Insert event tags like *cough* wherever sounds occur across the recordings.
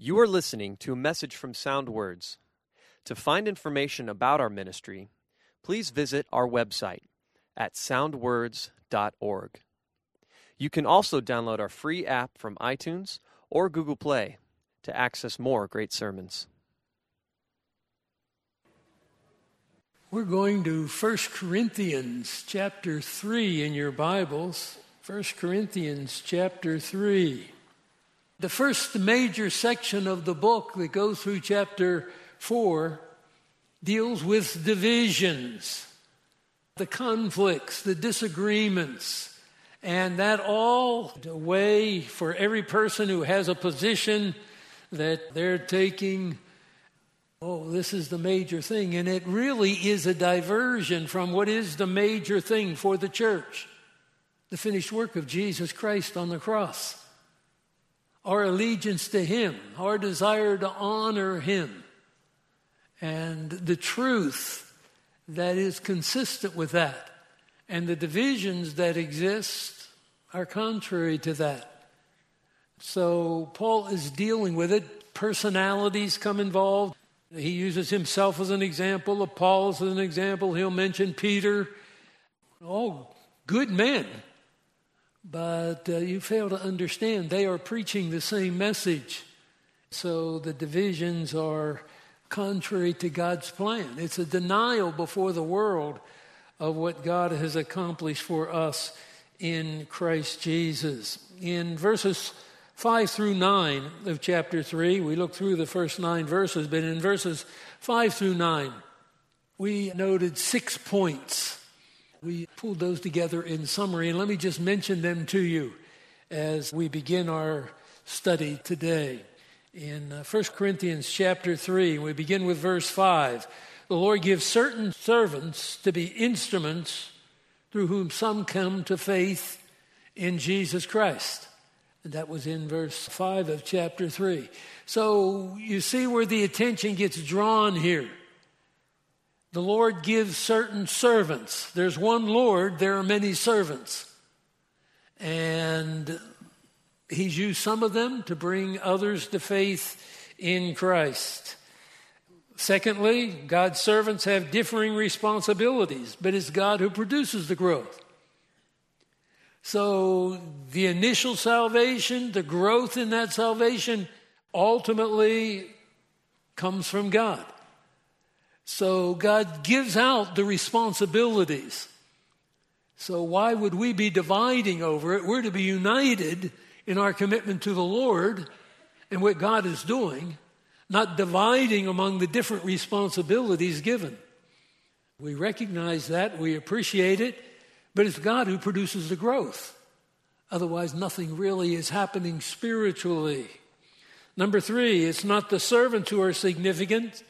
You are listening to a message from Sound Words. To find information about our ministry, please visit our website at soundwords.org. You can also download our free app from iTunes or Google Play to access more great sermons. We're going to 1 Corinthians chapter 3 in your Bibles. 1 Corinthians chapter 3. The first major section of the book that goes through chapter 4 deals with divisions, the conflicts, the disagreements, and that all a way for every person who has a position that they're taking. Oh, this is the major thing. And it really is a diversion from what is the major thing for the church the finished work of Jesus Christ on the cross our allegiance to Him, our desire to honor Him, and the truth that is consistent with that. And the divisions that exist are contrary to that. So Paul is dealing with it. Personalities come involved. He uses himself as an example, Apollos as an example. He'll mention Peter. All good men but uh, you fail to understand they are preaching the same message. So the divisions are contrary to God's plan. It's a denial before the world of what God has accomplished for us in Christ Jesus. In verses 5 through 9 of chapter 3, we look through the first nine verses, but in verses 5 through 9, we noted six points we pulled those together in summary, and let me just mention them to you as we begin our study today. In 1 uh, Corinthians chapter 3, we begin with verse 5. The Lord gives certain servants to be instruments through whom some come to faith in Jesus Christ. And that was in verse 5 of chapter 3. So you see where the attention gets drawn here the Lord gives certain servants. There's one Lord, there are many servants. And He's used some of them to bring others to faith in Christ. Secondly, God's servants have differing responsibilities, but it's God who produces the growth. So the initial salvation, the growth in that salvation, ultimately comes from God. So God gives out the responsibilities. So why would we be dividing over it? We're to be united in our commitment to the Lord and what God is doing, not dividing among the different responsibilities given. We recognize that, we appreciate it, but it's God who produces the growth. Otherwise, nothing really is happening spiritually. Number three, it's not the servants who are significant,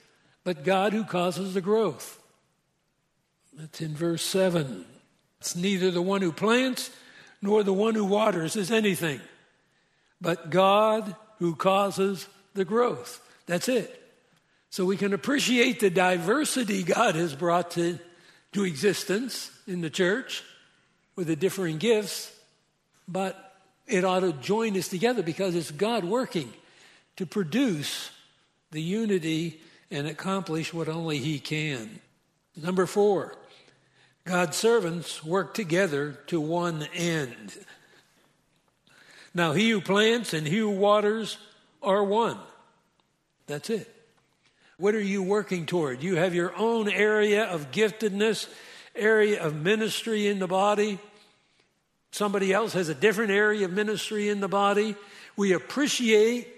but God who causes the growth. That's in verse 7. It's neither the one who plants nor the one who waters is anything, but God who causes the growth. That's it. So we can appreciate the diversity God has brought to, to existence in the church with the differing gifts, but it ought to join us together because it's God working to produce the unity and accomplish what only He can. Number four, God's servants work together to one end. Now, he who plants and he who waters are one. That's it. What are you working toward? You have your own area of giftedness, area of ministry in the body. Somebody else has a different area of ministry in the body. We appreciate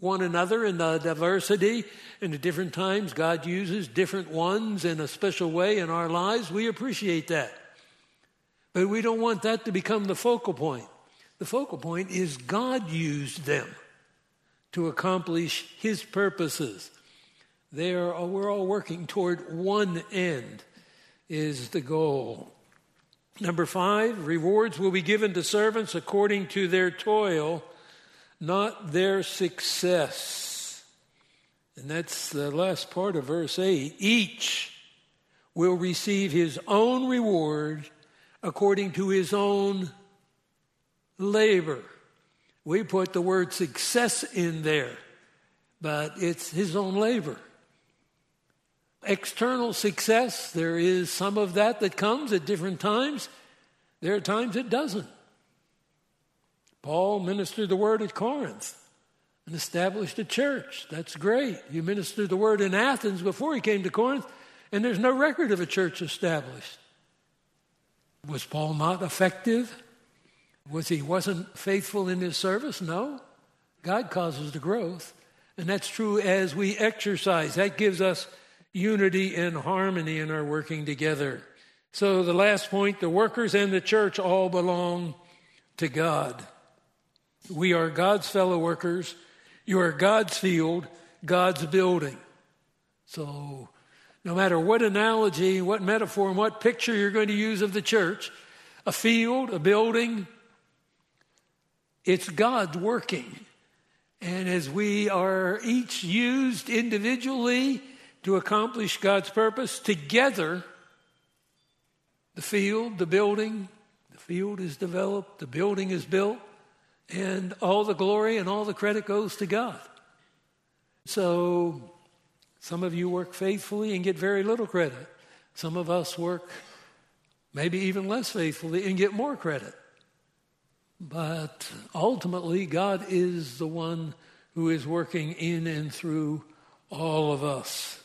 one another in the diversity and at different times God uses different ones in a special way in our lives. We appreciate that. But we don't want that to become the focal point. The focal point is God used them to accomplish his purposes. They are, we're all working toward one end is the goal. Number five, rewards will be given to servants according to their toil not their success. And that's the last part of verse 8. Each will receive his own reward according to his own labor. We put the word success in there. but it's his own labor. External success, there is some of that that comes at different times. There are times it doesn't. Paul ministered the word at Corinth and established a church. That's great. You ministered the word in Athens before he came to Corinth, and there's no record of a church established. Was Paul not effective? Was he wasn't faithful in his service? No. God causes the growth. And that's true as we exercise. That gives us unity and harmony in our working together. So the last point the workers and the church all belong to God. We are God's fellow workers. You are God's field, God's building. So no matter what analogy, what metaphor, and what picture you're going to use of the church, a field, a building, it's God's working. And as we are each used individually to accomplish God's purpose, together, the field, the building, the field is developed, the building is built, and all the glory and all the credit goes to God. So, some of you work faithfully and get very little credit. Some of us work maybe even less faithfully and get more credit. But ultimately, God is the one who is working in and through all of us.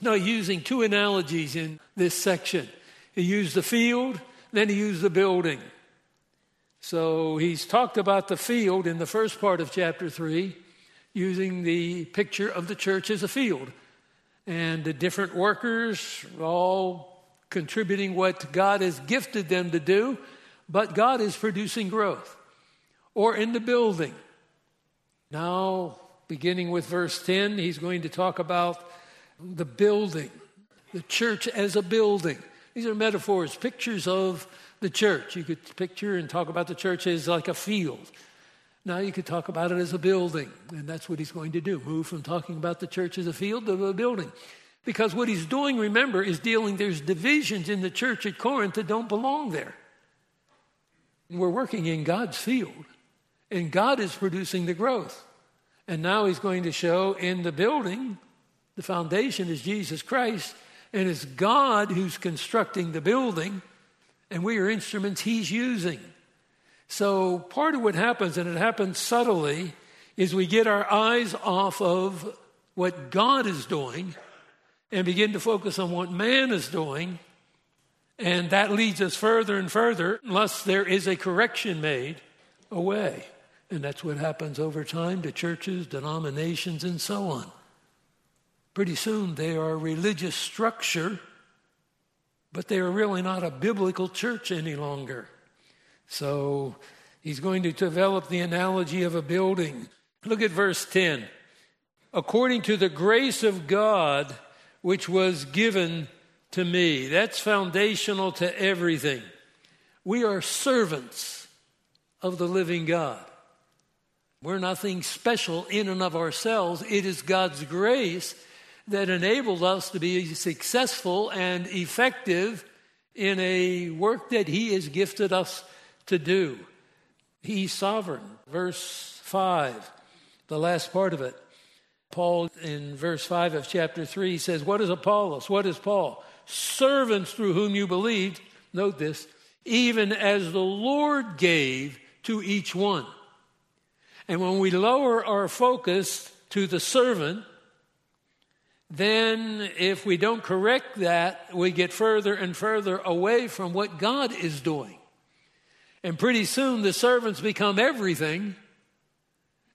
Now, using two analogies in this section. He used the field, then he used the building. So he's talked about the field in the first part of chapter 3, using the picture of the church as a field. And the different workers all contributing what God has gifted them to do but God is producing growth. Or in the building. Now, beginning with verse 10, he's going to talk about the building, the church as a building. These are metaphors, pictures of the church. You could picture and talk about the church as like a field. Now you could talk about it as a building, and that's what he's going to do move from talking about the church as a field to a building. Because what he's doing, remember, is dealing, there's divisions in the church at Corinth that don't belong there. We're working in God's field, and God is producing the growth. And now He's going to show in the building, the foundation is Jesus Christ, and it's God who's constructing the building, and we are instruments He's using. So, part of what happens, and it happens subtly, is we get our eyes off of what God is doing and begin to focus on what man is doing and that leads us further and further, unless there is a correction made, away. And that's what happens over time to churches, denominations, and so on. Pretty soon they are a religious structure, but they are really not a biblical church any longer. So he's going to develop the analogy of a building. Look at verse 10. According to the grace of God, which was given to me. That's foundational to everything. We are servants of the living God. We're nothing special in and of ourselves. It is God's grace that enables us to be successful and effective in a work that He has gifted us to do. He's sovereign. Verse 5, the last part of it. Paul, in verse 5 of chapter 3, says, What is Apollos? What is Paul? servants through whom you believed, note this, even as the Lord gave to each one. And when we lower our focus to the servant, then if we don't correct that, we get further and further away from what God is doing. And pretty soon the servants become everything.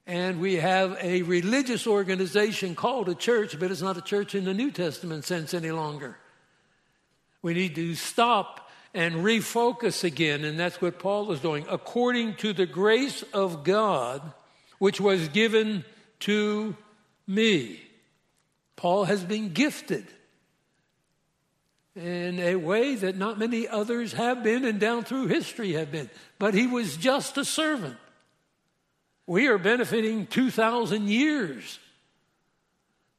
And we have a religious organization called a church, but it's not a church in the New Testament sense any longer. We need to stop and refocus again, and that's what Paul is doing. According to the grace of God, which was given to me. Paul has been gifted in a way that not many others have been and down through history have been. But he was just a servant. We are benefiting 2,000 years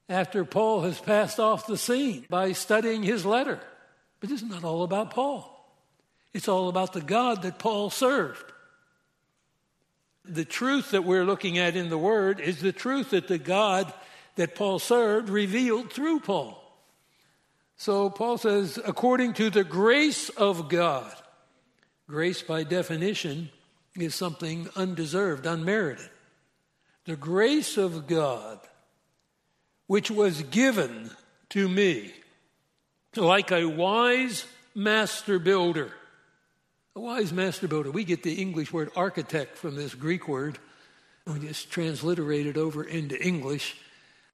after Paul has passed off the scene by studying his letter. But it's not all about Paul. It's all about the God that Paul served. The truth that we're looking at in the Word is the truth that the God that Paul served revealed through Paul. So Paul says, according to the grace of God, grace by definition is something undeserved, unmerited. The grace of God, which was given to me, like a wise master builder. A wise master builder. We get the English word architect from this Greek word. We just transliterate it over into English.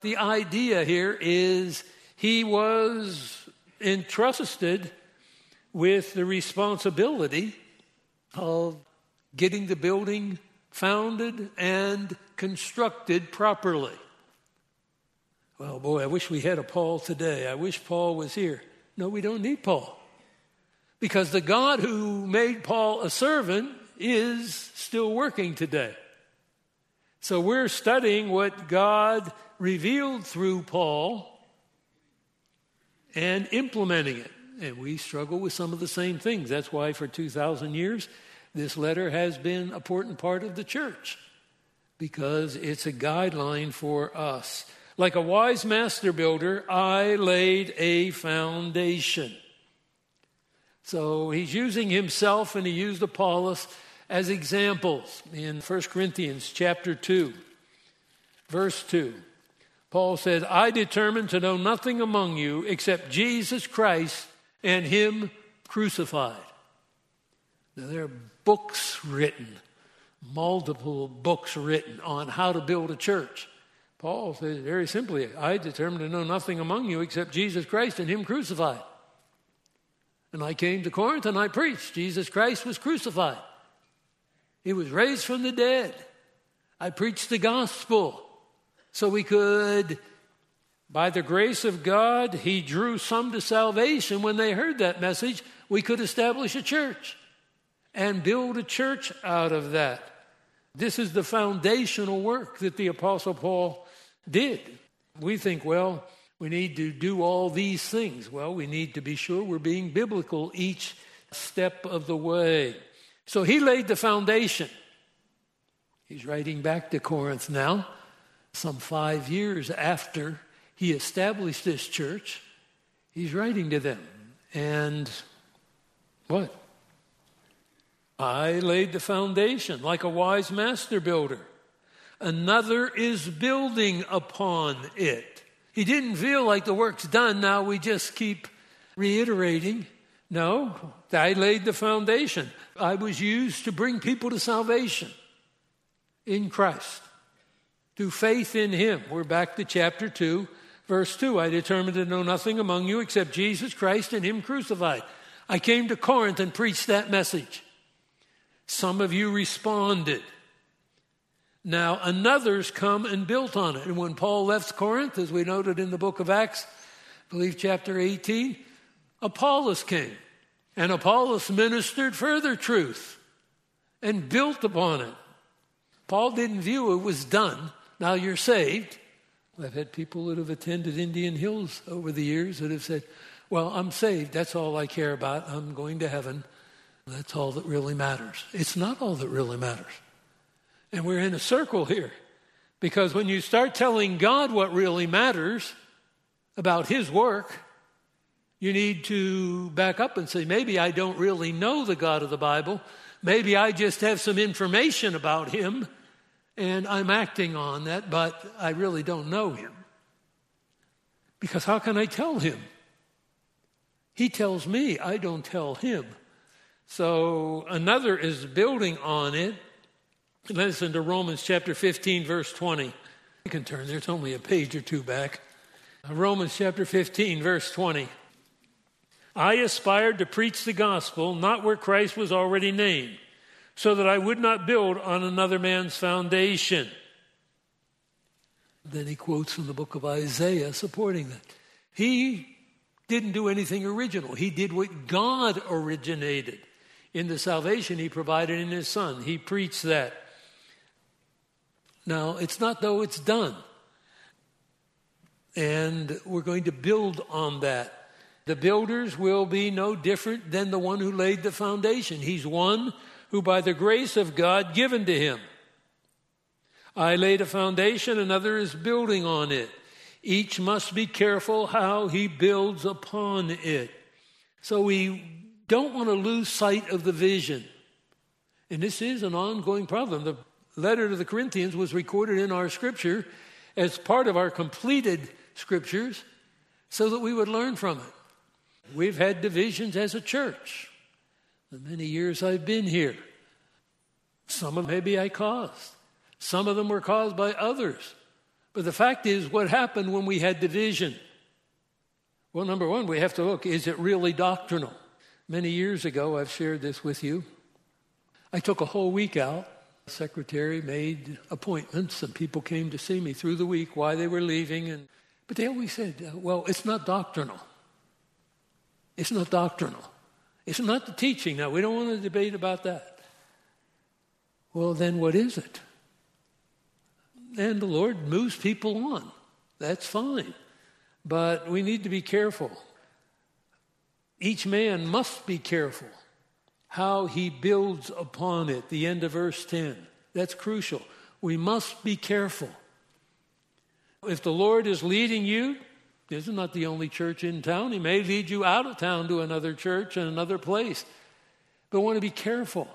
The idea here is he was entrusted with the responsibility of getting the building founded and constructed properly. Well, boy, I wish we had a Paul today. I wish Paul was here. No, we don't need Paul. Because the God who made Paul a servant is still working today. So we're studying what God revealed through Paul and implementing it. And we struggle with some of the same things. That's why for 2,000 years, this letter has been an important part of the church because it's a guideline for us. Like a wise master builder, I laid a foundation. So he's using himself and he used Apollos as examples in 1 Corinthians chapter 2, verse 2. Paul said, I determined to know nothing among you except Jesus Christ and Him crucified. Now, there are books written, multiple books written on how to build a church. Paul says very simply, I determined to know nothing among you except Jesus Christ and Him crucified. And I came to Corinth and I preached Jesus Christ was crucified. He was raised from the dead. I preached the gospel. So we could, by the grace of God, He drew some to salvation. When they heard that message, we could establish a church and build a church out of that. This is the foundational work that the Apostle Paul did. We think, well, we need to do all these things. Well, we need to be sure we're being biblical each step of the way. So he laid the foundation. He's writing back to Corinth now some five years after he established this church, he's writing to them. And what? I laid the foundation like a wise master builder. Another is building upon it. He didn't feel like the work's done. Now we just keep reiterating. No, I laid the foundation. I was used to bring people to salvation in Christ through faith in him. We're back to chapter 2, verse 2. I determined to know nothing among you except Jesus Christ and him crucified. I came to Corinth and preached that message. Some of you responded. Now, another's come and built on it. And when Paul left Corinth, as we noted in the book of Acts, I believe chapter 18, Apollos came. And Apollos ministered further truth and built upon it. Paul didn't view it was done. Now you're saved. I've had people that have attended Indian Hills over the years that have said, Well, I'm saved. That's all I care about. I'm going to heaven. That's all that really matters. It's not all that really matters. And we're in a circle here. Because when you start telling God what really matters about His work, you need to back up and say, maybe I don't really know the God of the Bible. Maybe I just have some information about Him and I'm acting on that, but I really don't know him. Because how can I tell him? He tells me, I don't tell him. So another is building on it. Listen to Romans chapter 15, verse 20. You can turn there, it's only a page or two back. Romans chapter 15, verse 20. I aspired to preach the gospel, not where Christ was already named so that I would not build on another man's foundation. Then he quotes from the book of Isaiah supporting that. He didn't do anything original, he did what God originated in the salvation he provided in his son. He preached that. Now, it's not though it's done. And we're going to build on that. The builders will be no different than the one who laid the foundation. He's one who by the grace of God given to him. I laid a foundation, another is building on it. Each must be careful how he builds upon it. So we don't want to lose sight of the vision. And this is an ongoing problem. The letter to the Corinthians was recorded in our scripture as part of our completed scriptures so that we would learn from it. We've had divisions as a church the many years I've been here. Some of them maybe I caused, some of them were caused by others. But the fact is, what happened when we had division? Well, number one, we have to look is it really doctrinal? Many years ago, I've shared this with you. I took a whole week out. The secretary made appointments, and people came to see me through the week why they were leaving. And, but they always said, well, it's not doctrinal. It's not doctrinal. It's not the teaching. Now, we don't want to debate about that. Well, then what is it? and the Lord moves people on. That's fine. But we need to be careful. Each man must be careful how he builds upon it. The end of verse 10. That's crucial. We must be careful. If the Lord is leading you, this is not the only church in town. He may lead you out of town to another church and another place. But I want to be careful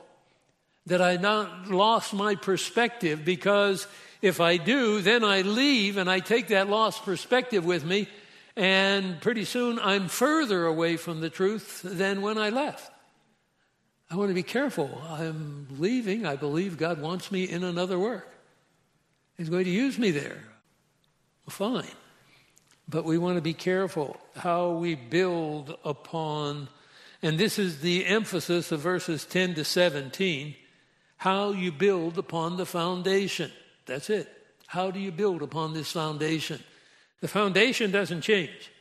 that I not lost my perspective because if I do, then I leave and I take that lost perspective with me, and pretty soon I'm further away from the truth than when I left. I want to be careful. I'm leaving. I believe God wants me in another work. He's going to use me there. Well, fine. But we want to be careful how we build upon, and this is the emphasis of verses 10 to 17 how you build upon the foundation. That's it. How do you build upon this foundation? The foundation doesn't change.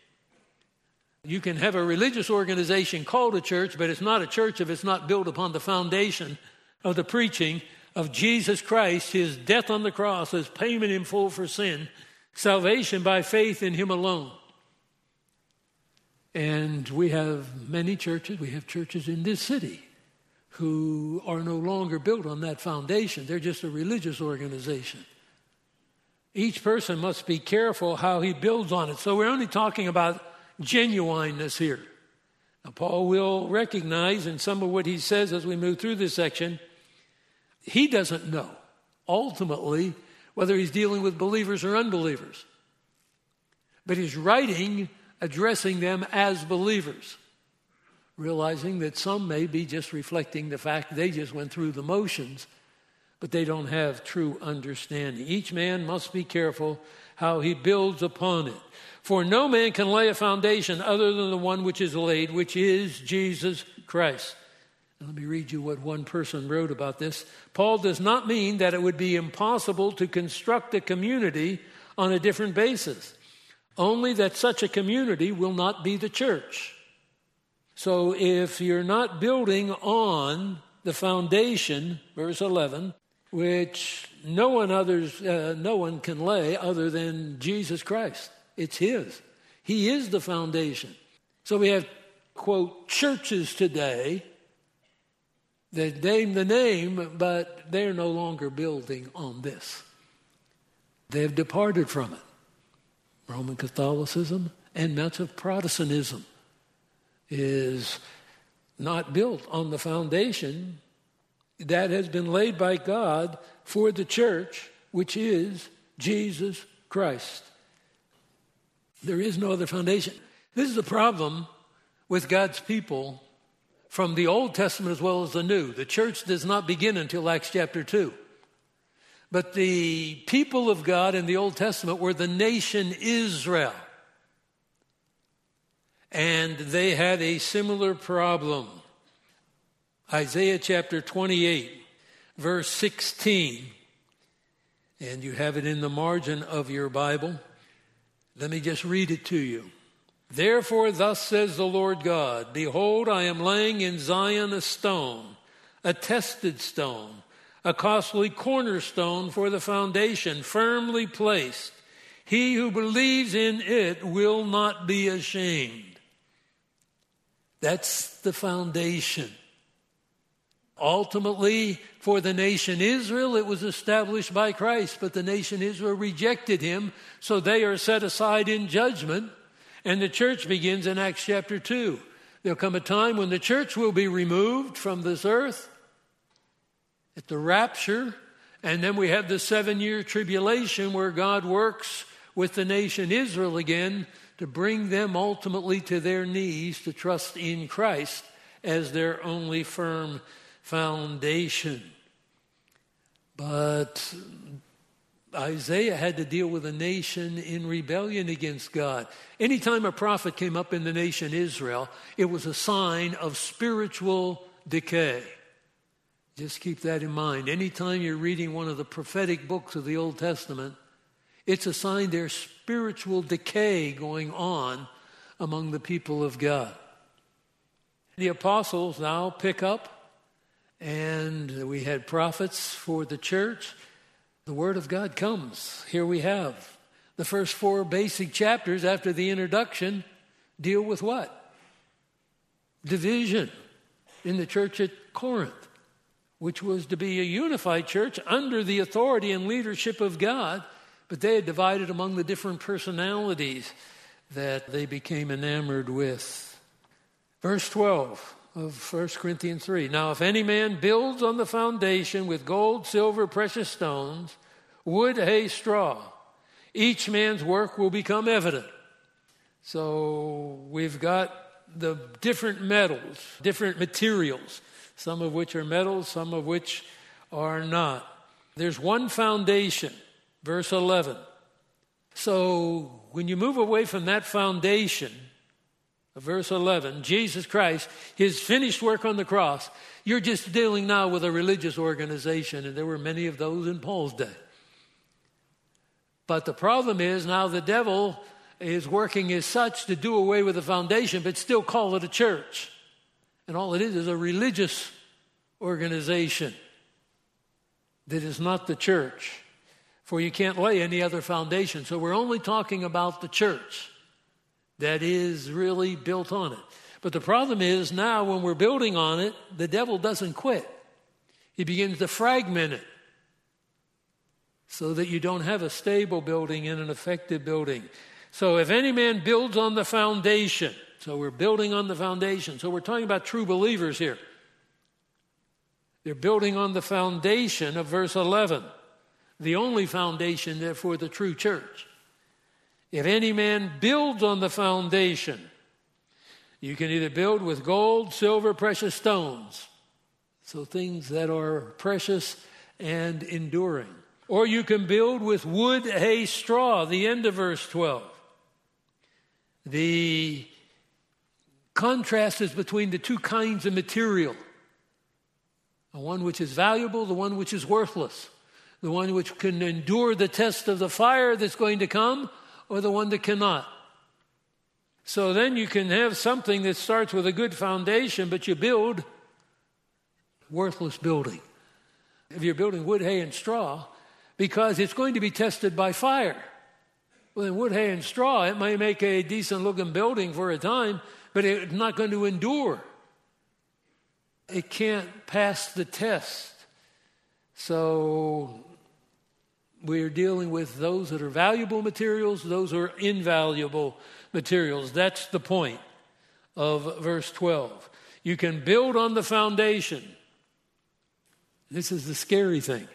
You can have a religious organization called a church, but it's not a church if it's not built upon the foundation of the preaching of Jesus Christ, his death on the cross, his payment in full for sin, salvation by faith in him alone. And we have many churches, we have churches in this city who are no longer built on that foundation. They're just a religious organization. Each person must be careful how he builds on it. So we're only talking about genuineness here. Now, Paul will recognize in some of what he says as we move through this section, he doesn't know ultimately whether he's dealing with believers or unbelievers. But he's writing addressing them as believers realizing that some may be just reflecting the fact they just went through the motions, but they don't have true understanding. Each man must be careful how he builds upon it. For no man can lay a foundation other than the one which is laid, which is Jesus Christ. Let me read you what one person wrote about this. Paul does not mean that it would be impossible to construct a community on a different basis, only that such a community will not be the church. So if you're not building on the foundation, verse 11, which no one others, uh, no one can lay other than Jesus Christ. It's His. He is the foundation. So we have, quote, churches today that name the name, but they're no longer building on this. They've departed from it. Roman Catholicism and much of Protestantism is not built on the foundation that has been laid by God for the church, which is Jesus Christ. There is no other foundation. This is the problem with God's people from the Old Testament as well as the New. The church does not begin until Acts chapter 2. But the people of God in the Old Testament were the nation Israel. And they had a similar problem. Isaiah chapter 28, verse 16. And you have it in the margin of your Bible. Let me just read it to you. Therefore, thus says the Lord God Behold, I am laying in Zion a stone, a tested stone, a costly cornerstone for the foundation, firmly placed. He who believes in it will not be ashamed. That's the foundation. Ultimately, for the nation Israel, it was established by Christ, but the nation Israel rejected him, so they are set aside in judgment. And the church begins in Acts chapter 2. There'll come a time when the church will be removed from this earth at the rapture, and then we have the seven year tribulation where God works with the nation Israel again to bring them ultimately to their knees to trust in Christ as their only firm foundation. But Isaiah had to deal with a nation in rebellion against God. Anytime a prophet came up in the nation Israel, it was a sign of spiritual decay. Just keep that in mind. Anytime you're reading one of the prophetic books of the Old Testament, it's a sign there's spiritual decay going on among the people of God. The apostles now pick up and we had prophets for the church. The Word of God comes. Here we have the first four basic chapters after the introduction deal with what? Division in the church at Corinth, which was to be a unified church under the authority and leadership of God, but they had divided among the different personalities that they became enamored with. Verse 12 of 1 Corinthians 3. Now, if any man builds on the foundation with gold, silver, precious stones, wood, hay, straw, each man's work will become evident. So we've got the different metals, different materials, some of which are metals, some of which are not. There's one foundation, verse 11. So when you move away from that foundation, verse 11, Jesus Christ, his finished work on the cross, you're just dealing now with a religious organization, and there were many of those in Paul's day. But the problem is now the devil is working as such to do away with the foundation, but still call it a church. And all it is is a religious organization that is not the church. For you can't lay any other foundation. So we're only talking about the church that is really built on it. But the problem is now when we're building on it, the devil doesn't quit. He begins to fragment it so that you don't have a stable building and an effective building. So if any man builds on the foundation, so we're building on the foundation. So we're talking about true believers here. They're building on the foundation of verse 11, the only foundation, therefore, the true church. If any man builds on the foundation, you can either build with gold, silver, precious stones, so things that are precious and enduring. Or you can build with wood, hay, straw, the end of verse 12. The contrast is between the two kinds of material the one which is valuable, the one which is worthless, the one which can endure the test of the fire that's going to come, or the one that cannot. So then you can have something that starts with a good foundation, but you build worthless building. If you're building wood, hay, and straw, because it's going to be tested by fire. Well, in wood, hay, and straw, it may make a decent looking building for a time, but it's not going to endure. It can't pass the test. So we're dealing with those that are valuable materials, those are invaluable materials. That's the point of verse 12. You can build on the foundation. This is the scary thing.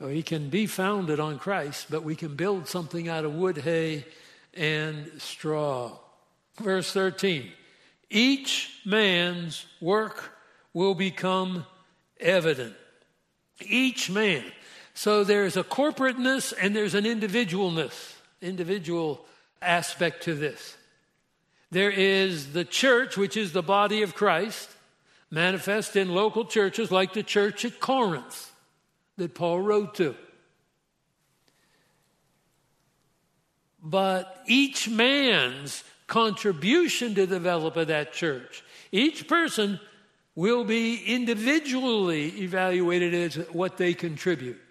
He can be founded on Christ, but we can build something out of wood, hay, and straw. Verse 13 Each man's work will become evident. Each man. So there's a corporateness and there's an individualness, individual aspect to this. There is the church, which is the body of Christ, manifest in local churches like the church at Corinth that Paul wrote to. But each man's contribution to the develop of that church, each person will be individually evaluated as what they contribute.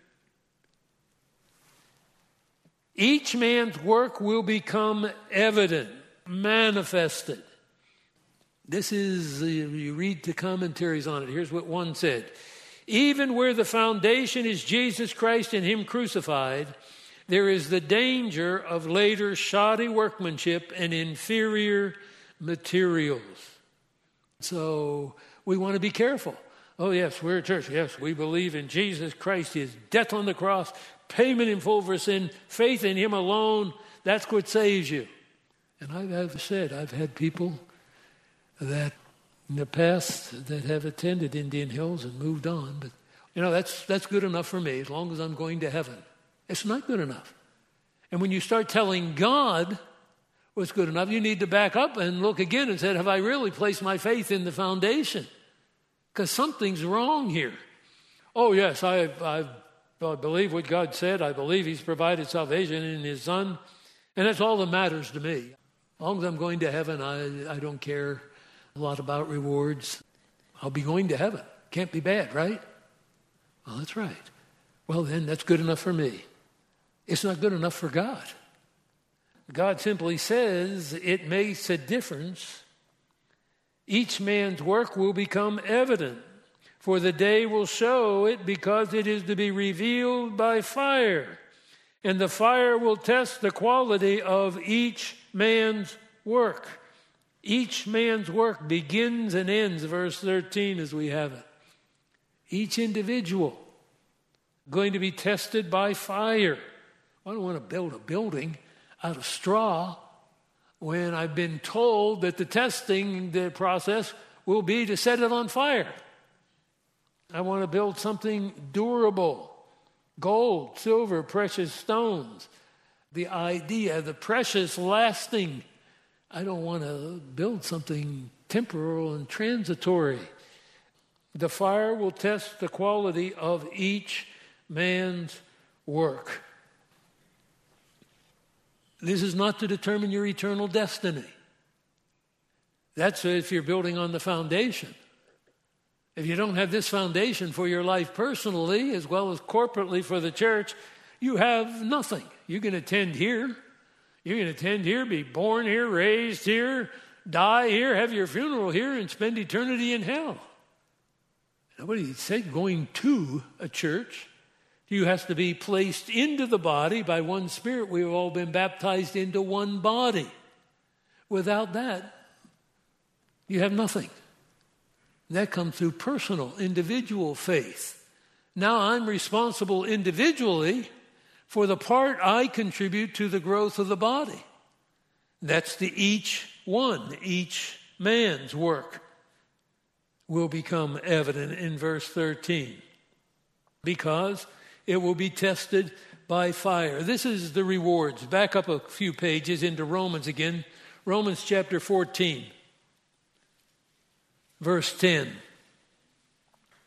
Each man's work will become evident, manifested. This is, uh, you read the commentaries on it. Here's what one said Even where the foundation is Jesus Christ and Him crucified, there is the danger of later shoddy workmanship and inferior materials. So we want to be careful. Oh, yes, we're a church. Yes, we believe in Jesus Christ, His death on the cross, payment in full for sin, faith in Him alone. That's what saves you. And I've said, I've had people that in the past that have attended Indian Hills and moved on, but you know, that's, that's good enough for me as long as I'm going to heaven. It's not good enough. And when you start telling God what's good enough, you need to back up and look again and say, Have I really placed my faith in the foundation? Because something's wrong here. Oh, yes, I, I, believe what God said. I believe He's provided salvation in His Son. And that's all that matters to me. As long as I'm going to heaven, I, I don't care a lot about rewards. I'll be going to heaven. Can't be bad, right? Well, that's right. Well, then, that's good enough for me. It's not good enough for God. God simply says it makes a difference. Each man's work will become evident, for the day will show it because it is to be revealed by fire. And the fire will test the quality of each man's work. Each man's work begins and ends, verse 13, as we have it. Each individual going to be tested by fire. I don't want to build a building out of straw when I've been told that the testing the process will be to set it on fire. I want to build something durable gold, silver, precious stones. The idea, the precious, lasting I don't want to build something temporal and transitory. The fire will test the quality of each man's work. This is not to determine your eternal destiny. That's if you're building on the foundation. If you don't have this foundation for your life personally, as well as corporately for the church, you have nothing. You can attend here, you can attend here, be born here, raised here, die here, have your funeral here, and spend eternity in hell. Nobody said going to a church. You has to be placed into the body by one spirit. We've all been baptized into one body. Without that, you have nothing. That comes through personal, individual faith. Now I'm responsible individually for the part I contribute to the growth of the body. That's the each one, each man's work will become evident in verse 13 because it will be tested by fire. This is the rewards. Back up a few pages into Romans again. Romans chapter 14, verse 10.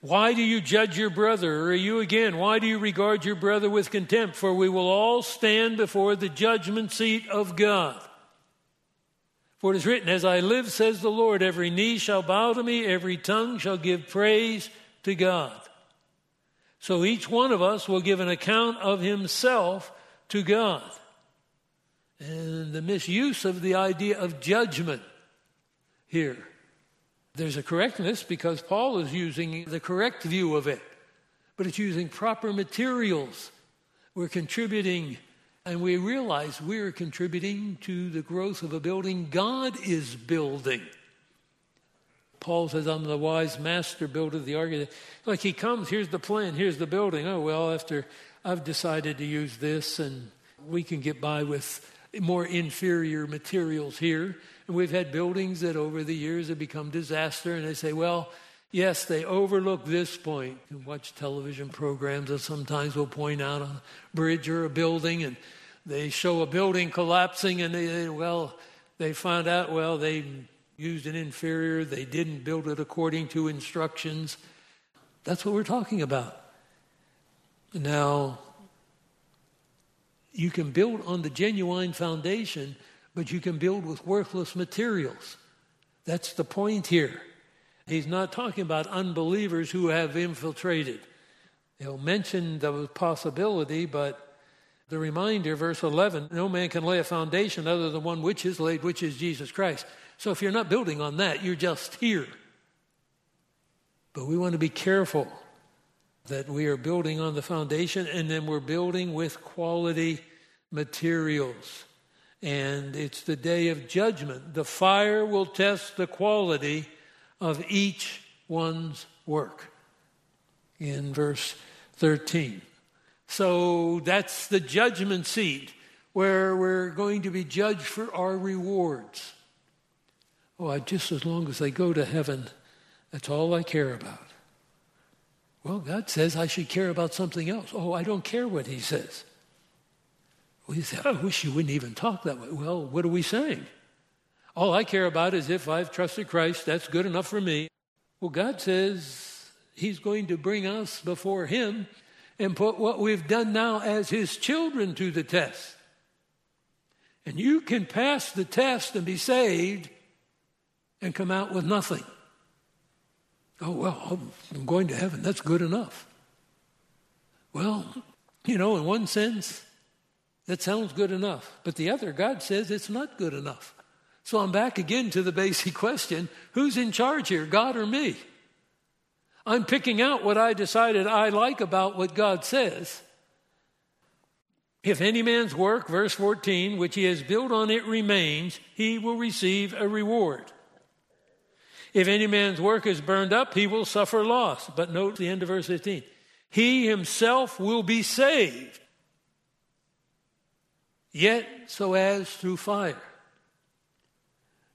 Why do you judge your brother? Or you again, why do you regard your brother with contempt? For we will all stand before the judgment seat of God. For it is written, As I live, says the Lord, every knee shall bow to me, every tongue shall give praise to God. So each one of us will give an account of himself to God. And the misuse of the idea of judgment here there's a correctness because Paul is using the correct view of it, but it's using proper materials. We're contributing, and we realize we're contributing to the growth of a building God is building. Paul says, I'm the wise master builder, the architect. Like he comes, here's the plan, here's the building. Oh, well, after I've decided to use this, and we can get by with more inferior materials here. And we've had buildings that over the years have become disaster, and they say, well, yes, they overlook this point. You watch television programs that sometimes will point out a bridge or a building, and they show a building collapsing, and they, well, they found out, well, they used an inferior, they didn't build it according to instructions. That's what we're talking about. Now, you can build on the genuine foundation but you can build with worthless materials. That's the point here. He's not talking about unbelievers who have infiltrated. He'll mention the possibility, but the reminder, verse 11 no man can lay a foundation other than one which is laid, which is Jesus Christ. So if you're not building on that, you're just here. But we want to be careful that we are building on the foundation and then we're building with quality materials. And it's the day of judgment. The fire will test the quality of each one's work. In verse 13. So that's the judgment seat where we're going to be judged for our rewards. Oh, just as long as I go to heaven, that's all I care about. Well, God says I should care about something else. Oh, I don't care what He says. Well, you say, I wish you wouldn't even talk that way. Well, what are we saying? All I care about is if I've trusted Christ, that's good enough for me. Well, God says He's going to bring us before Him and put what we've done now as His children to the test. And you can pass the test and be saved and come out with nothing. Oh, well, I'm going to heaven. That's good enough. Well, you know, in one sense, that sounds good enough. But the other, God says it's not good enough. So I'm back again to the basic question who's in charge here, God or me? I'm picking out what I decided I like about what God says. If any man's work, verse 14, which he has built on it remains, he will receive a reward. If any man's work is burned up, he will suffer loss. But note the end of verse 15. He himself will be saved, yet so as through fire.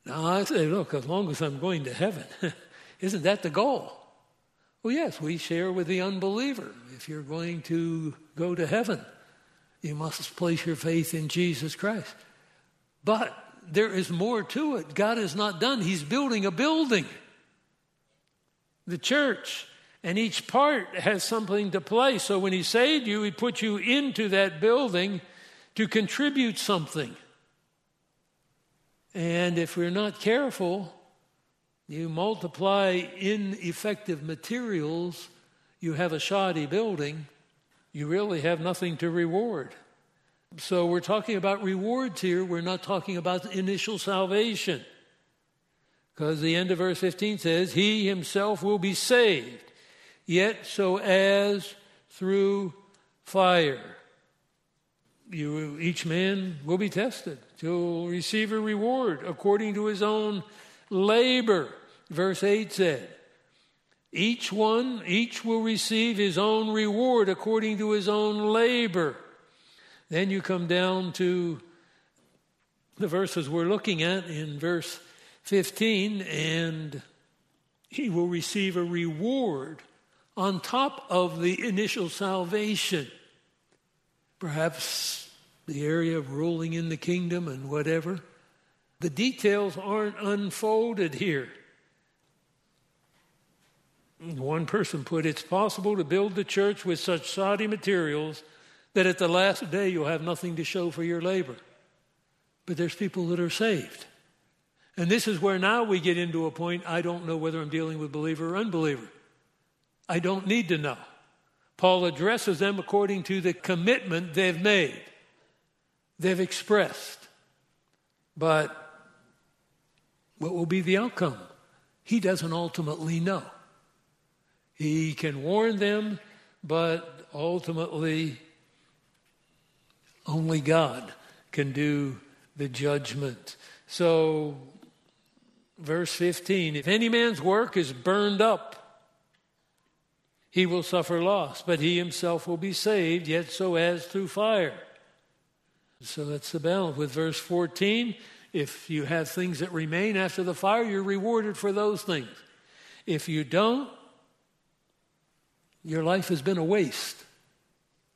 Now I say, look, as long as I'm going to heaven, *laughs* isn't that the goal? Well, yes, we share with the unbeliever. If you're going to go to heaven, you must place your faith in Jesus Christ. But there is more to it. God is not done, He's building a building. The church. And each part has something to play. So when He saved you, He put you into that building to contribute something. And if we're not careful, you multiply ineffective materials, you have a shoddy building, you really have nothing to reward. So we're talking about rewards here. We're not talking about initial salvation. Because the end of verse 15 says, He himself will be saved, yet so as through fire. You, each man will be tested. He'll receive a reward according to his own labor. Verse 8 said, Each one, each will receive his own reward according to his own labor. Then you come down to the verses we're looking at in verse 15, and he will receive a reward on top of the initial salvation. Perhaps the area of ruling in the kingdom and whatever. The details aren't unfolded here. One person put, It's possible to build the church with such shoddy materials that at the last day you'll have nothing to show for your labor. But there's people that are saved. And this is where now we get into a point I don't know whether I'm dealing with believer or unbeliever. I don't need to know. Paul addresses them according to the commitment they've made, they've expressed. But what will be the outcome? He doesn't ultimately know. He can warn them, but ultimately only God can do the judgment. So, verse 15 if any man's work is burned up, he will suffer loss, but he himself will be saved, yet so as through fire. So that's the balance. With verse 14, if you have things that remain after the fire, you're rewarded for those things. If you don't, your life has been a waste,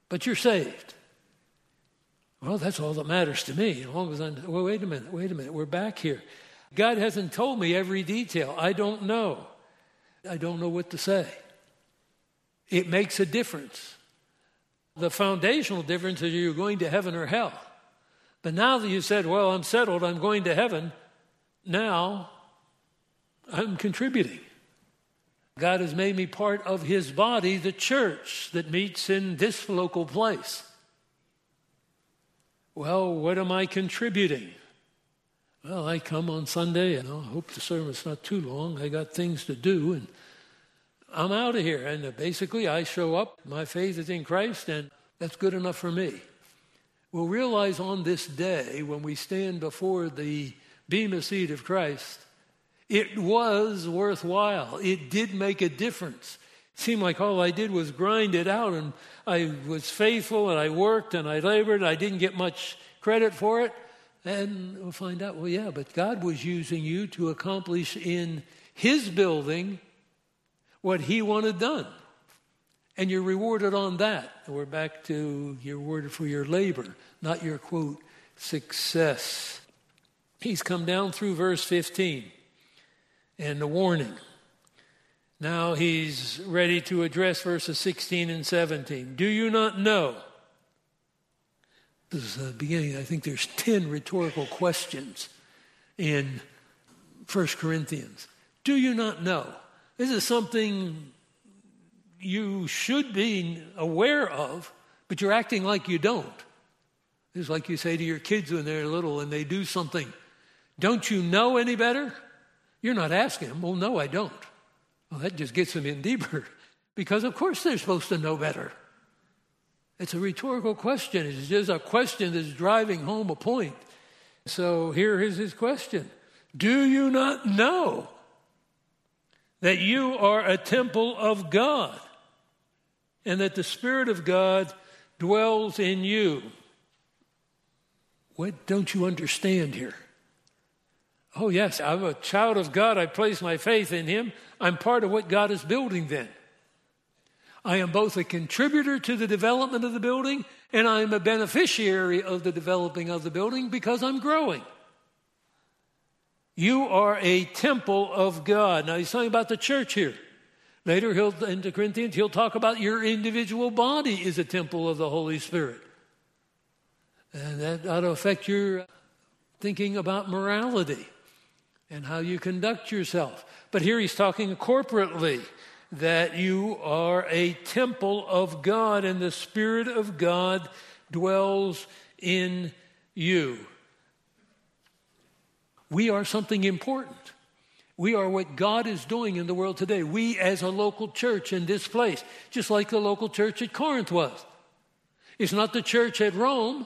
but you're saved. Well, that's all that matters to me. As long as I'm, well, wait a minute, wait a minute, we're back here. God hasn't told me every detail. I don't know. I don't know what to say. It makes a difference. The foundational difference is you're going to heaven or hell. But now that you said, well, I'm settled, I'm going to heaven, now I'm contributing. God has made me part of his body, the church that meets in this local place. Well, what am I contributing? Well, I come on Sunday and I hope the sermon's not too long. I got things to do and I'm out of here. And basically, I show up, my faith is in Christ, and that's good enough for me. We'll realize on this day when we stand before the bema seat of Christ, it was worthwhile. It did make a difference. It seemed like all I did was grind it out, and I was faithful, and I worked, and I labored. I didn't get much credit for it. And we'll find out, well, yeah, but God was using you to accomplish in His building what He wanted done. And you're rewarded on that. And we're back to you're rewarded for your labor, not your quote, success. He's come down through verse 15 and the warning. Now he's ready to address verses 16 and 17. Do you not know? This is the beginning. I think there's 10 rhetorical questions in 1 Corinthians. Do you not know? This is something you should be aware of, but you're acting like you don't. It's like you say to your kids when they're little and they do something. Don't you know any better? You're not asking them. Well, no, I don't. Well, that just gets them in deeper *laughs* because, of course, they're supposed to know better. It's a rhetorical question. It's just a question that's driving home a point. So here is his question Do you not know that you are a temple of God and that the Spirit of God dwells in you? What don't you understand here? Oh, yes, I'm a child of God. I place my faith in Him. I'm part of what God is building then. I am both a contributor to the development of the building and I'm a beneficiary of the developing of the building because I'm growing. You are a temple of God. Now he's talking about the church here. Later, he'll, in the Corinthians, he'll talk about your individual body is a temple of the Holy Spirit. And that ought to affect your thinking about morality and how you conduct yourself. But here he's talking corporately that you are a temple of God and the Spirit of God dwells in you. We are something important. We are what God is doing in the world today. We, as a local church in this place, just like the local church at Corinth was. It's not the church at Rome,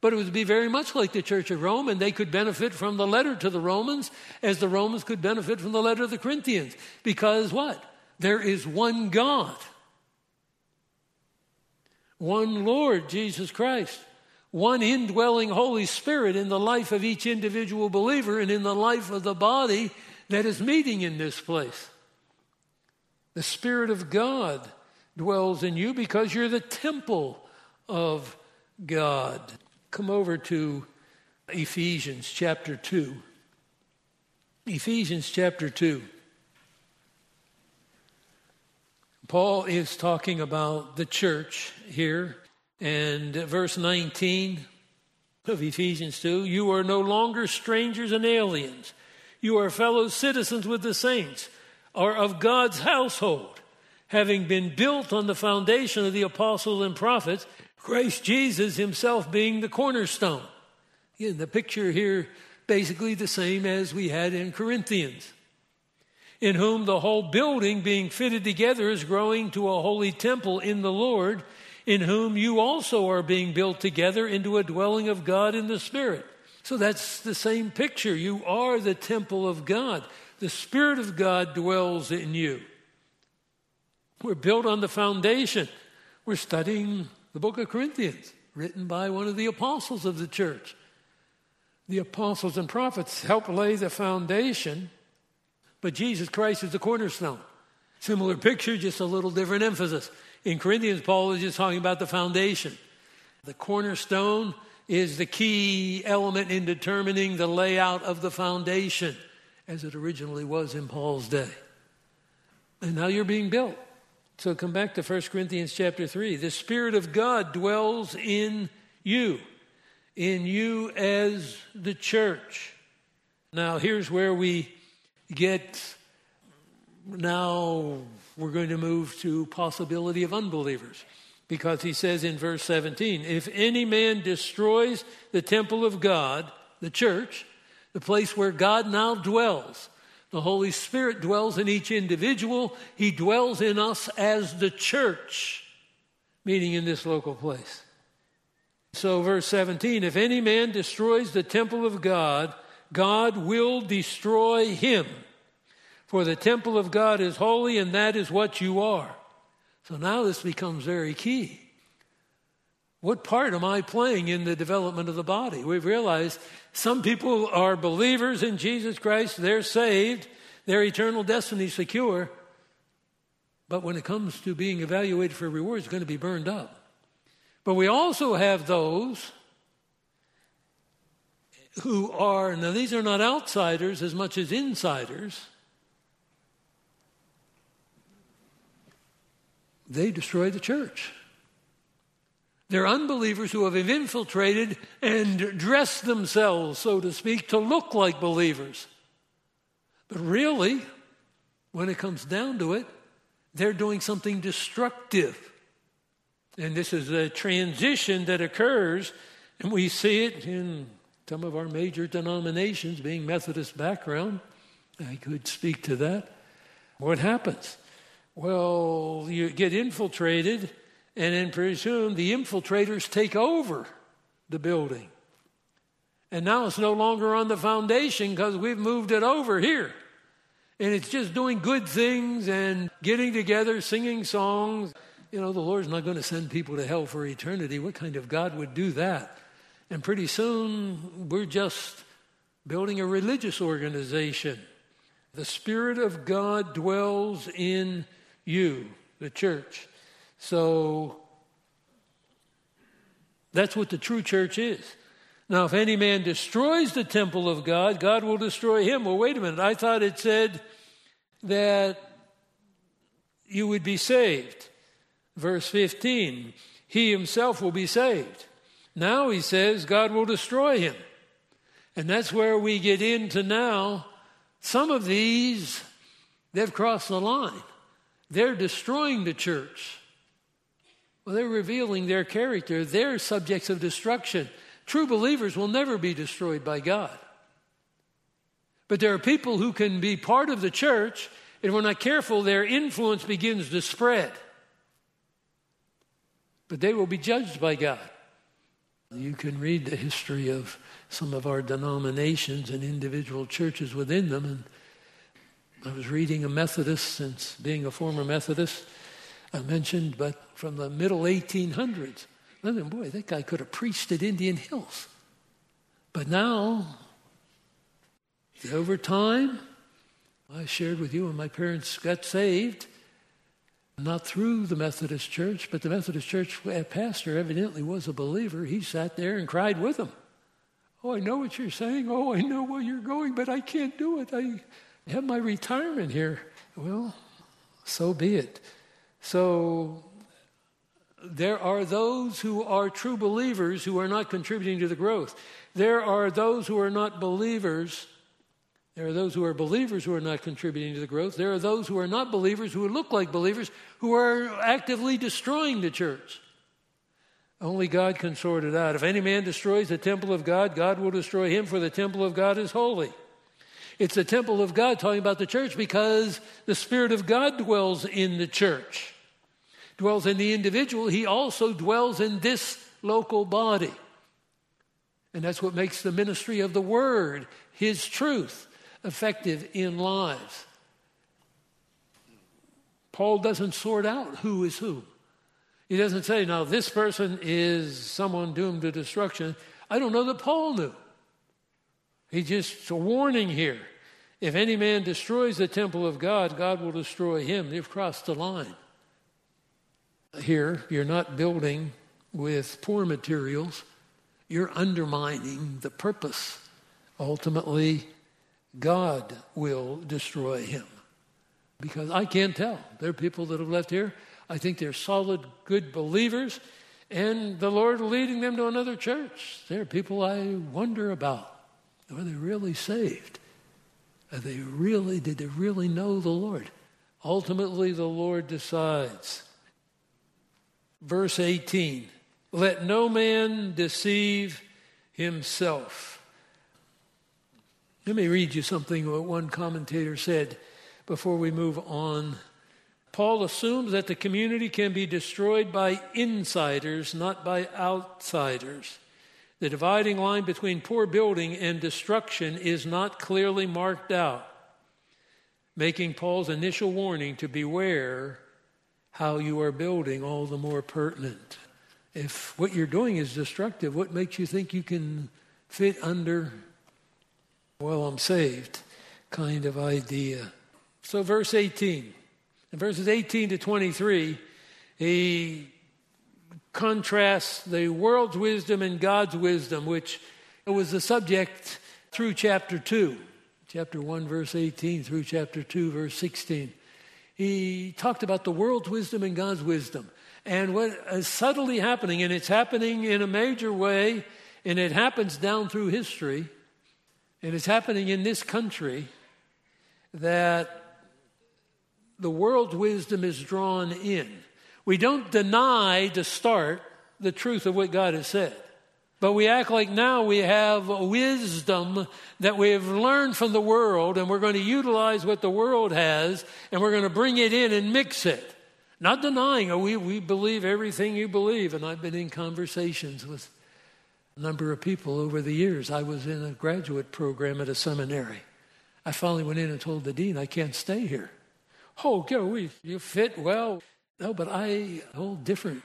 but it would be very much like the Church at Rome, and they could benefit from the letter to the Romans as the Romans could benefit from the letter to the Corinthians. Because what? There is one God, one Lord, Jesus Christ, one indwelling Holy Spirit in the life of each individual believer and in the life of the body that is meeting in this place. The Spirit of God dwells in you because you're the temple of God. Come over to Ephesians chapter 2. Ephesians chapter 2. Paul is talking about the church here, and verse 19 of Ephesians 2 You are no longer strangers and aliens, you are fellow citizens with the saints, are of God's household, having been built on the foundation of the apostles and prophets Christ Jesus himself being the cornerstone. Again, the picture here basically the same as we had in Corinthians, in whom the whole building being fitted together is growing to a holy temple in the Lord, in whom you also are being built together into a dwelling of God in the Spirit. So that's the same picture. You are the temple of God. The Spirit of God dwells in you. We're built on the foundation. We're studying the book of Corinthians, written by one of the apostles of the church. The apostles and prophets help lay the foundation, but Jesus Christ is the cornerstone. Similar picture, just a little different emphasis. In Corinthians, Paul is just talking about the foundation. The cornerstone is the key element in determining the layout of the foundation, as it originally was in Paul's day. And now you're being built. So come back to 1 Corinthians chapter 3. The Spirit of God dwells in you, in you as the church. Now, here's where we get, now we're going to move to possibility of unbelievers. Because he says in verse 17, if any man destroys the temple of God, the church, the place where God now dwells. The Holy Spirit dwells in each individual, He dwells in us as the church, meaning in this local place. So, verse 17 if any man destroys the temple of God, God will destroy him. For the temple of God is holy, and that is what you are. So now this becomes very key. What part am I playing in the development of the body? We've realized some people are believers in Jesus Christ, they're saved, their eternal destiny secure. But when it comes to being evaluated for rewards, it's going to be burned up. But we also have those who are, now these are not outsiders as much as insiders. They destroy the church. They're unbelievers who have infiltrated and dressed themselves, so to speak, to look like believers. But really, when it comes down to it, they're doing something destructive. And this is a transition that occurs, and we see it in some of our major denominations, being Methodist background. I could speak to that. What happens? Well, you get infiltrated and then pretty soon the infiltrators take over the building. And now it's no longer on the foundation because we've moved it over here. And it's just doing good things and getting together, singing songs. You know, the Lord's not going to send people to hell for eternity. What kind of God would do that? And pretty soon we're just building a religious organization. The Spirit of God dwells in you, the church. So that's what the true church is. Now, if any man destroys the temple of God, God will destroy him. Well, wait a minute. I thought it said that you would be saved. Verse 15, he himself will be saved. Now he says God will destroy him. And that's where we get into now. Some of these, they've crossed the line. They're destroying the church. Well, they're revealing their character. They're subjects of destruction. True believers will never be destroyed by God. But there are people who can be part of the church, and we're not careful, their influence begins to spread. But they will be judged by God. You can read the history of some of our denominations and individual churches within them. And I was reading a Methodist, since being a former Methodist, I mentioned, but from the middle 1800s. Listen, boy, that guy could have preached at Indian Hills. But now, over time, I shared with you when my parents got saved, not through the Methodist church, but the Methodist church pastor evidently was a believer. He sat there and cried with them. Oh, I know what you're saying. Oh, I know where you're going, but I can't do it. I have my retirement here. Well, so be it. So there are those who are true believers who are not contributing to the growth. There are those who are not believers. There are those who are believers who are not contributing to the growth. There are those who are not believers who look like believers who are actively destroying the church. Only God can sort it out. If any man destroys the temple of God, God will destroy him, for the temple of God is holy. It's the temple of God talking about the church because the Spirit of God dwells in the church, dwells in the individual. He also dwells in this local body. And that's what makes the ministry of the Word, His truth, effective in lives. Paul doesn't sort out who is who. He doesn't say, now this person is someone doomed to destruction. I don't know that Paul knew. He just a warning here. If any man destroys the temple of God, God will destroy him. You've crossed the line. Here, you're not building with poor materials, you're undermining the purpose. Ultimately, God will destroy him. Because I can't tell. There are people that have left here. I think they're solid, good believers, and the Lord leading them to another church. There are people I wonder about. Are they really saved? Are they really, did they really know the Lord? Ultimately, the Lord decides. Verse 18 Let no man deceive himself. Let me read you something what one commentator said before we move on. Paul assumes that the community can be destroyed by insiders, not by outsiders. The dividing line between poor building and destruction is not clearly marked out, making Paul's initial warning to beware how you are building all the more pertinent. If what you're doing is destructive, what makes you think you can fit under, well, I'm saved kind of idea? So, verse 18. In verses 18 to 23, he contrasts the world's wisdom and God's wisdom, which was the subject through chapter 2, chapter 1, verse 18, through chapter 2, verse 16. He talked about the world's wisdom and God's wisdom. And what is subtly happening, and it's happening in a major way, and it happens down through history, and it's happening in this country, that the world's wisdom is drawn in. We don't deny to start the truth of what God has said. But we act like now we have wisdom that we have learned from the world, and we're going to utilize what the world has, and we're going to bring it in and mix it. Not denying, oh, we, we believe everything you believe. And I've been in conversations with a number of people over the years. I was in a graduate program at a seminary. I finally went in and told the dean, I can't stay here. Oh, girl, we, you fit well. No, but I hold different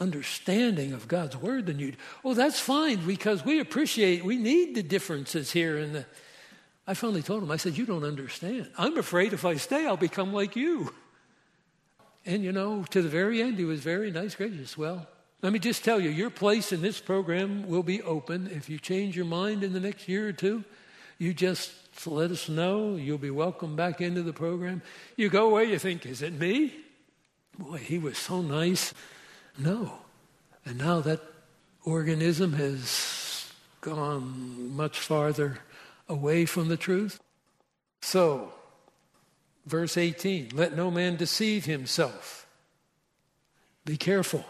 understanding of God's word than you. Oh, that's fine because we appreciate, we need the differences here. And I finally told him, I said, You don't understand. I'm afraid if I stay, I'll become like you. And you know, to the very end, he was very nice, gracious. Well, let me just tell you, your place in this program will be open. If you change your mind in the next year or two, you just let us know. You'll be welcome back into the program. You go away, you think, is it me? Boy, he was so nice. No. And now that organism has gone much farther away from the truth. So, verse 18 let no man deceive himself. Be careful.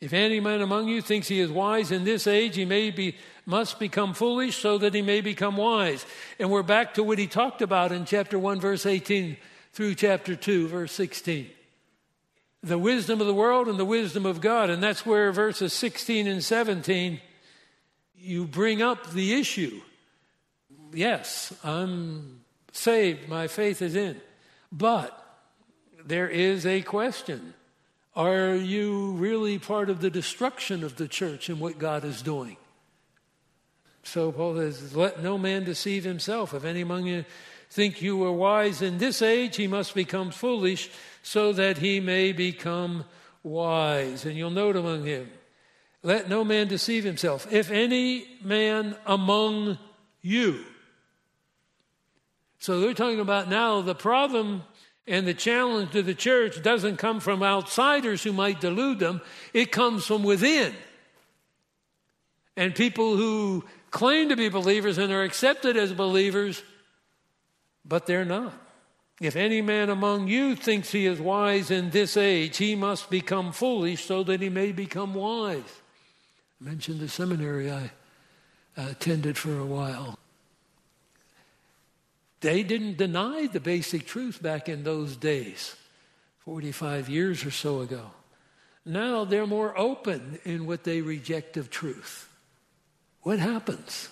If any man among you thinks he is wise in this age, he may be, must become foolish so that he may become wise. And we're back to what he talked about in chapter 1, verse 18 through chapter 2, verse 16. The wisdom of the world and the wisdom of God. And that's where verses 16 and 17, you bring up the issue. Yes, I'm saved, my faith is in. But there is a question are you really part of the destruction of the church and what God is doing? So Paul says, Let no man deceive himself. If any among you think you are wise in this age, he must become foolish so that he may become wise. And you'll note among him, let no man deceive himself. If any man among you. So they're talking about now the problem and the challenge to the church doesn't come from outsiders who might delude them, it comes from within. And people who claim to be believers and are accepted as believers, but they're not. If any man among you thinks he is wise in this age, he must become foolish so that he may become wise. I mentioned the seminary I attended for a while. They didn't deny the basic truth back in those days, 45 years or so ago. Now they're more open in what they reject of truth. What happens?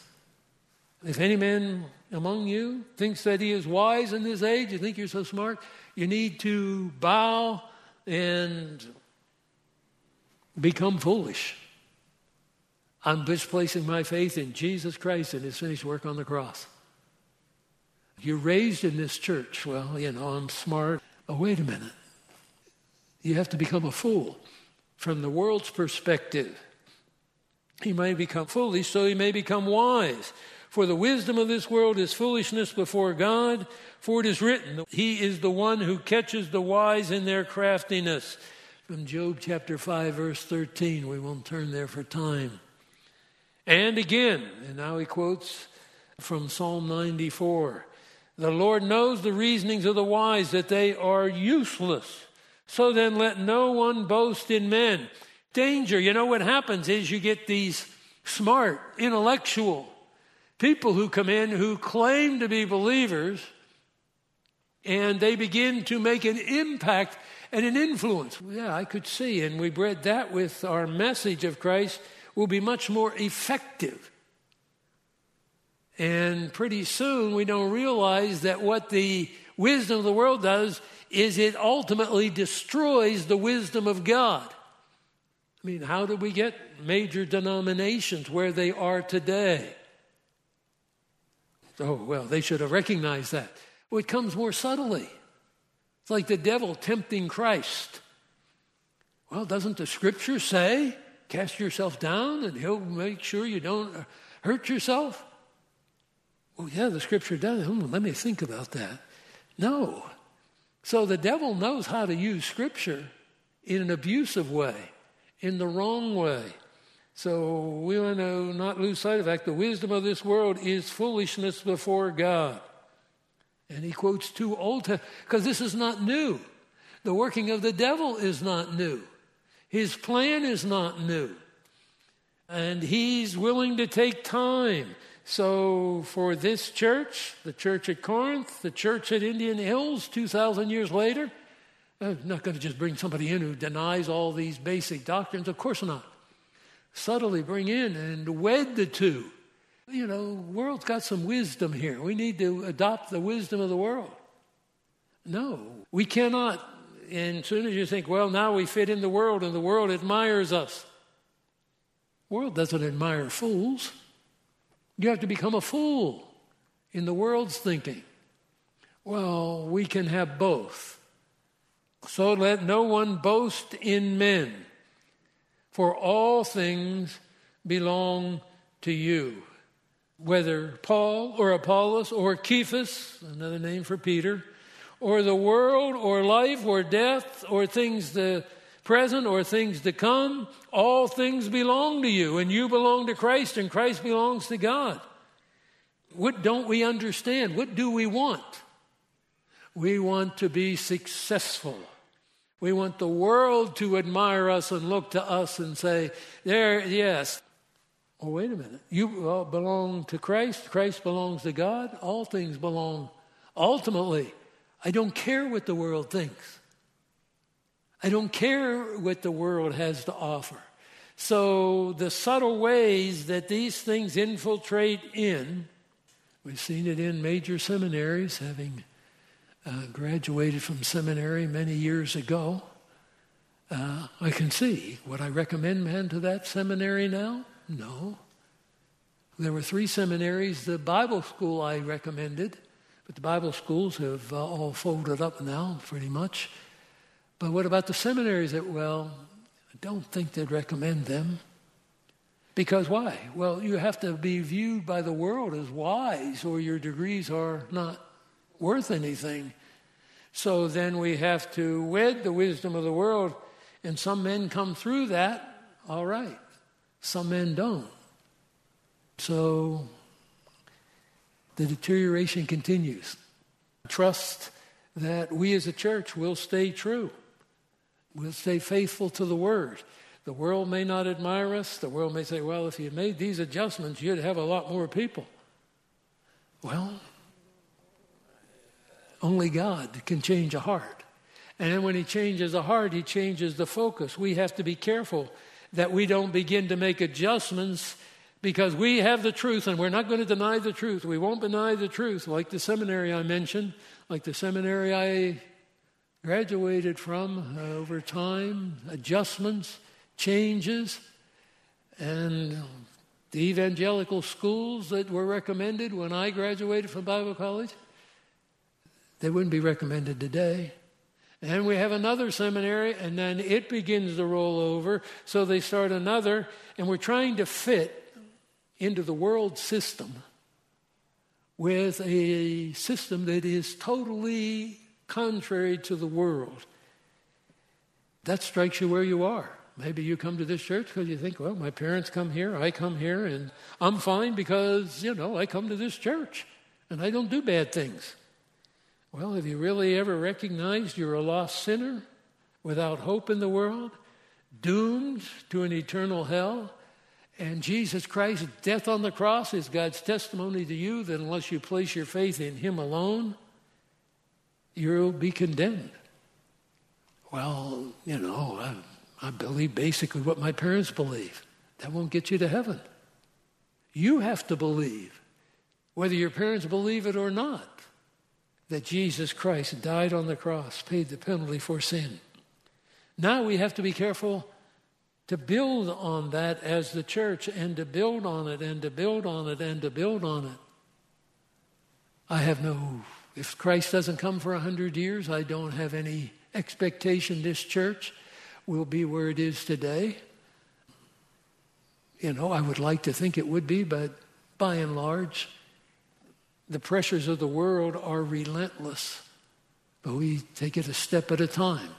If any man among you thinks that he is wise in this age, you think you're so smart, you need to bow and become foolish. I'm just placing my faith in Jesus Christ and his finished work on the cross. You're raised in this church. Well, you know, I'm smart. Oh, wait a minute. You have to become a fool from the world's perspective. He may become foolish, so he may become wise. For the wisdom of this world is foolishness before God, for it is written, He is the one who catches the wise in their craftiness. From Job chapter 5, verse 13. We won't turn there for time. And again, and now he quotes from Psalm 94 the Lord knows the reasonings of the wise, that they are useless. So then let no one boast in men. Danger. You know what happens is you get these smart, intellectual People who come in who claim to be believers and they begin to make an impact and an influence. Yeah, I could see, and we bred that with our message of Christ will be much more effective. And pretty soon we don't realize that what the wisdom of the world does is it ultimately destroys the wisdom of God. I mean, how do we get major denominations where they are today? Oh, well, they should have recognized that. Well, it comes more subtly. It's like the devil tempting Christ. Well, doesn't the scripture say, cast yourself down and he'll make sure you don't hurt yourself? Well, yeah, the scripture does. Hmm, let me think about that. No. So the devil knows how to use scripture in an abusive way, in the wrong way. So we want to not lose sight of the fact the wisdom of this world is foolishness before God. And he quotes two Old because this is not new. The working of the devil is not new. His plan is not new. And he's willing to take time. So, for this church, the church at Corinth, the church at Indian Hills, 2,000 years later, I'm not going to just bring somebody in who denies all these basic doctrines. Of course not subtly bring in and wed the two. You know, world's got some wisdom here. We need to adopt the wisdom of the world. No, we cannot. And as soon as you think, well, now we fit in the world and the world admires us. World doesn't admire fools. You have to become a fool in the world's thinking. Well, we can have both. So let no one boast in men. For all things belong to you. Whether Paul or Apollos or Cephas, another name for Peter, or the world or life or death or things the present or things to come, all things belong to you, and you belong to Christ, and Christ belongs to God. What don't we understand? What do we want? We want to be successful. We want the world to admire us and look to us and say, there, yes. Oh, wait a minute. You uh, belong to Christ. Christ belongs to God. All things belong. Ultimately, I don't care what the world thinks. I don't care what the world has to offer. So, the subtle ways that these things infiltrate in, we've seen it in major seminaries, having uh, graduated from seminary many years ago. Uh, I can see. Would I recommend man to that seminary now? No. There were three seminaries. The Bible school I recommended, but the Bible schools have uh, all folded up now, pretty much. But what about the seminaries that, well, I don't think they'd recommend them. Because why? Well, you have to be viewed by the world as wise, or your degrees are not worth anything. So then we have to wed the wisdom of the world, and some men come through that, all right. Some men don't. So the deterioration continues. Trust that we as a church will stay true. We'll stay faithful to the word. The world may not admire us. The world may say, well, if you made these adjustments, you'd have a lot more people. Well, only God can change a heart. And then when He changes a heart, He changes the focus. We have to be careful that we don't begin to make adjustments because we have the truth and we're not going to deny the truth. We won't deny the truth, like the seminary I mentioned, like the seminary I graduated from uh, over time, adjustments, changes, and the evangelical schools that were recommended when I graduated from Bible college they wouldn't be recommended today. And we have another seminary, and then it begins to roll over. So they start another, and we're trying to fit into the world system with a system that is totally contrary to the world. That strikes you where you are. Maybe you come to this church because you think, well, my parents come here, I come here, and I'm fine because, you know, I come to this church and I don't do bad things. Well, have you really ever recognized you're a lost sinner without hope in the world, doomed to an eternal hell, and Jesus Christ's death on the cross is God's testimony to you that unless you place your faith in Him alone, you'll be condemned. Well, you know, I, I believe basically what my parents believe. That won't get you to heaven. You have to believe, whether your parents believe it or not, that Jesus Christ died on the cross, paid the penalty for sin. Now we have to be careful to build on that as the church and to build on it and to build on it and to build on it. I have no, if Christ doesn't come for a hundred years, I don't have any expectation this church will be where it is today. You know, I would like to think it would be, but by and large, the pressures of the world are relentless. But we take it a step at a time.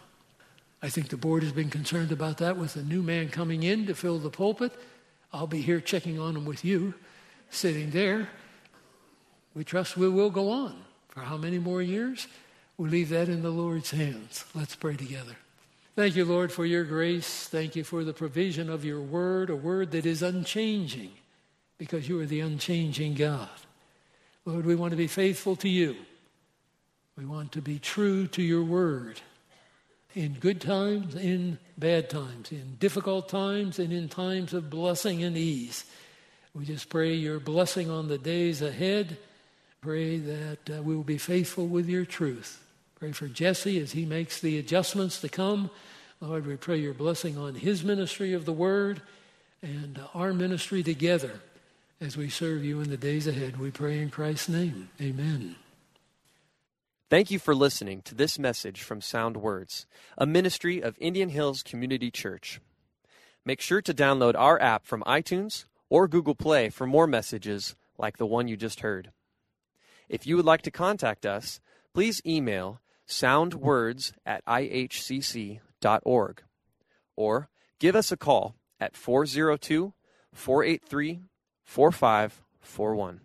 I think the board has been concerned about that with a new man coming in to fill the pulpit. I'll be here checking on him with you, sitting there. We trust we will go on. For how many more years? We leave that in the Lord's hands. Let's pray together. Thank you, Lord, for your grace. Thank you for the provision of your word, a word that is unchanging, because you are the unchanging God. Lord, we want to be faithful to you. We want to be true to your word in good times, in bad times, in difficult times, and in times of blessing and ease. We just pray your blessing on the days ahead. Pray that uh, we will be faithful with your truth. Pray for Jesse as he makes the adjustments to come. Lord, we pray your blessing on his ministry of the word and our ministry together as we serve you in the days ahead. We pray in Christ's name. Amen. Thank you for listening to this message from Sound Words, a ministry of Indian Hills Community Church. Make sure to download our app from iTunes or Google Play for more messages like the one you just heard. If you would like to contact us, please email soundwords at ihcc.org or give us a call at 402 483 4541.